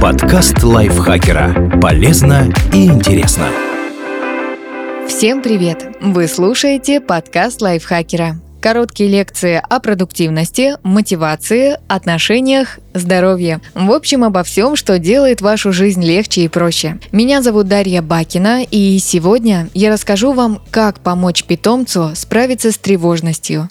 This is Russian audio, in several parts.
Подкаст лайфхакера. Полезно и интересно. Всем привет! Вы слушаете подкаст лайфхакера. Короткие лекции о продуктивности, мотивации, отношениях, здоровье. В общем, обо всем, что делает вашу жизнь легче и проще. Меня зовут Дарья Бакина, и сегодня я расскажу вам, как помочь питомцу справиться с тревожностью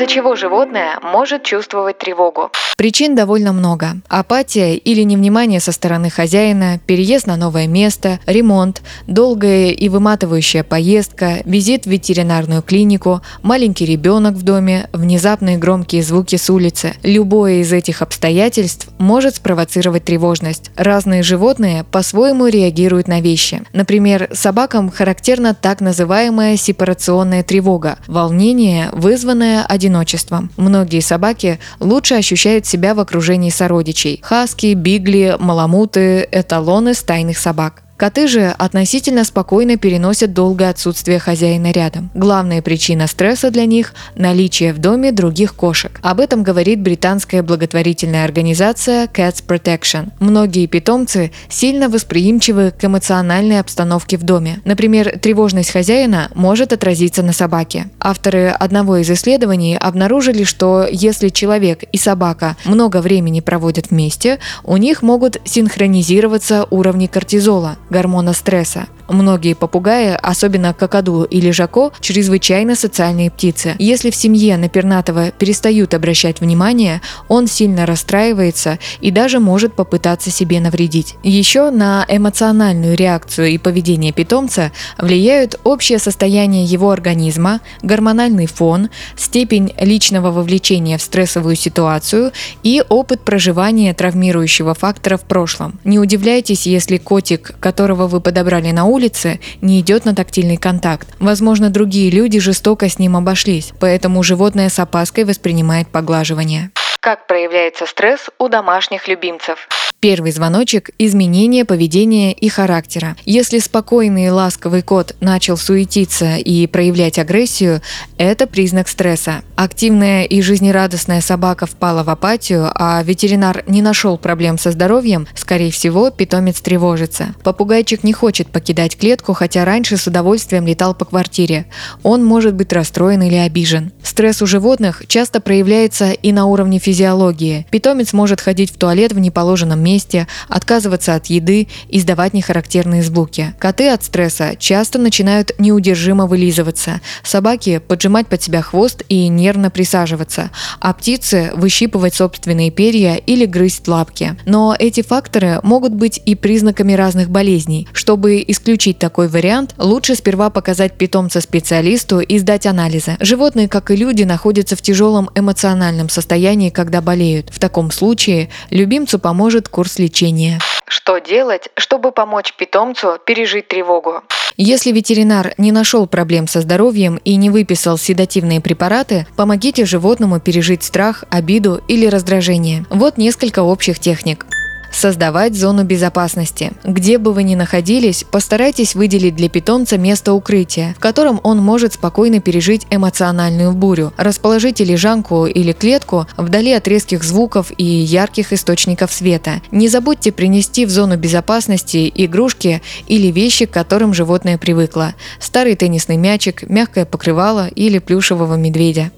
из-за чего животное может чувствовать тревогу. Причин довольно много. Апатия или невнимание со стороны хозяина, переезд на новое место, ремонт, долгая и выматывающая поездка, визит в ветеринарную клинику, маленький ребенок в доме, внезапные громкие звуки с улицы. Любое из этих обстоятельств может спровоцировать тревожность. Разные животные по-своему реагируют на вещи. Например, собакам характерна так называемая сепарационная тревога – волнение, вызванное одиночеством одиночеством. Многие собаки лучше ощущают себя в окружении сородичей. Хаски, бигли, маламуты – эталоны стайных собак. Коты же относительно спокойно переносят долгое отсутствие хозяина рядом. Главная причина стресса для них – наличие в доме других кошек. Об этом говорит британская благотворительная организация Cats Protection. Многие питомцы сильно восприимчивы к эмоциональной обстановке в доме. Например, тревожность хозяина может отразиться на собаке. Авторы одного из исследований обнаружили, что если человек и собака много времени проводят вместе, у них могут синхронизироваться уровни кортизола, гормона стресса. Многие попугаи, особенно какаду и лежако, чрезвычайно социальные птицы. Если в семье на пернатого перестают обращать внимание, он сильно расстраивается и даже может попытаться себе навредить. Еще на эмоциональную реакцию и поведение питомца влияют общее состояние его организма, гормональный фон, степень личного вовлечения в стрессовую ситуацию и опыт проживания травмирующего фактора в прошлом. Не удивляйтесь, если котик, которого вы подобрали на улице, улице не идет на тактильный контакт. Возможно, другие люди жестоко с ним обошлись, поэтому животное с опаской воспринимает поглаживание. Как проявляется стресс у домашних любимцев? Первый звоночек – изменение поведения и характера. Если спокойный и ласковый кот начал суетиться и проявлять агрессию, это признак стресса. Активная и жизнерадостная собака впала в апатию, а ветеринар не нашел проблем со здоровьем, скорее всего, питомец тревожится. Попугайчик не хочет покидать клетку, хотя раньше с удовольствием летал по квартире. Он может быть расстроен или обижен. Стресс у животных часто проявляется и на уровне физиологии. Питомец может ходить в туалет в неположенном месте, месте, отказываться от еды, издавать нехарактерные звуки. Коты от стресса часто начинают неудержимо вылизываться, собаки поджимать под себя хвост и нервно присаживаться, а птицы выщипывать собственные перья или грызть лапки. Но эти факторы могут быть и признаками разных болезней. Чтобы исключить такой вариант, лучше сперва показать питомца специалисту и сдать анализы. Животные, как и люди, находятся в тяжелом эмоциональном состоянии, когда болеют. В таком случае любимцу поможет курс лечения. Что делать, чтобы помочь питомцу пережить тревогу? Если ветеринар не нашел проблем со здоровьем и не выписал седативные препараты, помогите животному пережить страх, обиду или раздражение. Вот несколько общих техник. Создавать зону безопасности. Где бы вы ни находились, постарайтесь выделить для питомца место укрытия, в котором он может спокойно пережить эмоциональную бурю. Расположите лежанку или клетку вдали от резких звуков и ярких источников света. Не забудьте принести в зону безопасности игрушки или вещи, к которым животное привыкло. Старый теннисный мячик, мягкое покрывало или плюшевого медведя.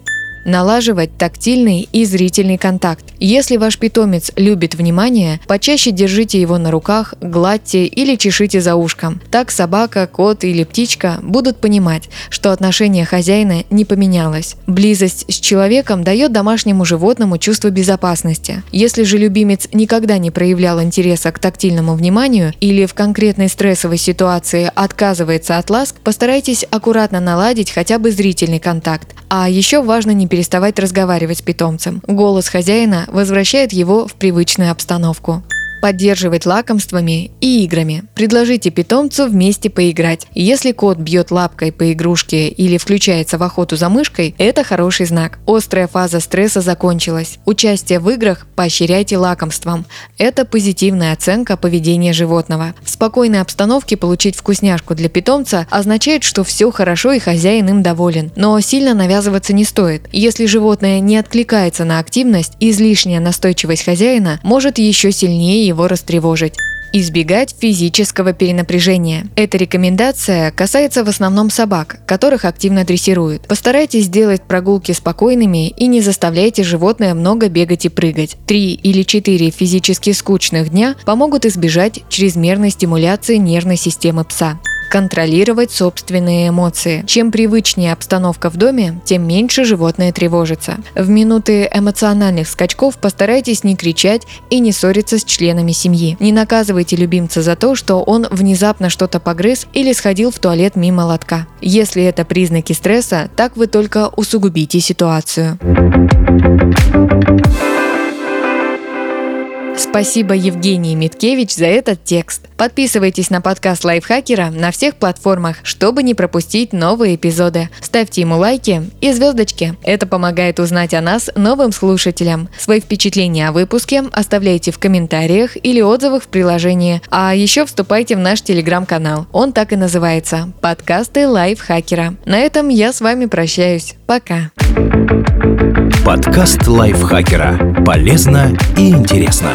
Налаживать тактильный и зрительный контакт. Если ваш питомец любит внимание, почаще держите его на руках, гладьте или чешите за ушком. Так собака, кот или птичка будут понимать, что отношение хозяина не поменялось. Близость с человеком дает домашнему животному чувство безопасности. Если же любимец никогда не проявлял интереса к тактильному вниманию или в конкретной стрессовой ситуации отказывается от ласк, постарайтесь аккуратно наладить хотя бы зрительный контакт. А еще важно не переставать разговаривать с питомцем. Голос хозяина возвращает его в привычную обстановку. Поддерживать лакомствами и играми. Предложите питомцу вместе поиграть. Если кот бьет лапкой по игрушке или включается в охоту за мышкой, это хороший знак. Острая фаза стресса закончилась. Участие в играх поощряйте лакомством. Это позитивная оценка поведения животного. В спокойной обстановке получить вкусняшку для питомца означает, что все хорошо и хозяин им доволен. Но сильно навязываться не стоит. Если животное не откликается на активность, излишняя настойчивость хозяина может еще сильнее его растревожить. Избегать физического перенапряжения. Эта рекомендация касается в основном собак, которых активно дрессируют. Постарайтесь сделать прогулки спокойными и не заставляйте животное много бегать и прыгать. Три или четыре физически скучных дня помогут избежать чрезмерной стимуляции нервной системы пса контролировать собственные эмоции. Чем привычнее обстановка в доме, тем меньше животное тревожится. В минуты эмоциональных скачков постарайтесь не кричать и не ссориться с членами семьи. Не наказывайте любимца за то, что он внезапно что-то погрыз или сходил в туалет мимо лотка. Если это признаки стресса, так вы только усугубите ситуацию. Спасибо Евгении Миткевич за этот текст. Подписывайтесь на подкаст Лайфхакера на всех платформах, чтобы не пропустить новые эпизоды. Ставьте ему лайки и звездочки. Это помогает узнать о нас новым слушателям. Свои впечатления о выпуске оставляйте в комментариях или отзывах в приложении. А еще вступайте в наш телеграм-канал. Он так и называется – «Подкасты Лайфхакера». На этом я с вами прощаюсь. Пока. Подкаст Лайфхакера. Полезно и интересно.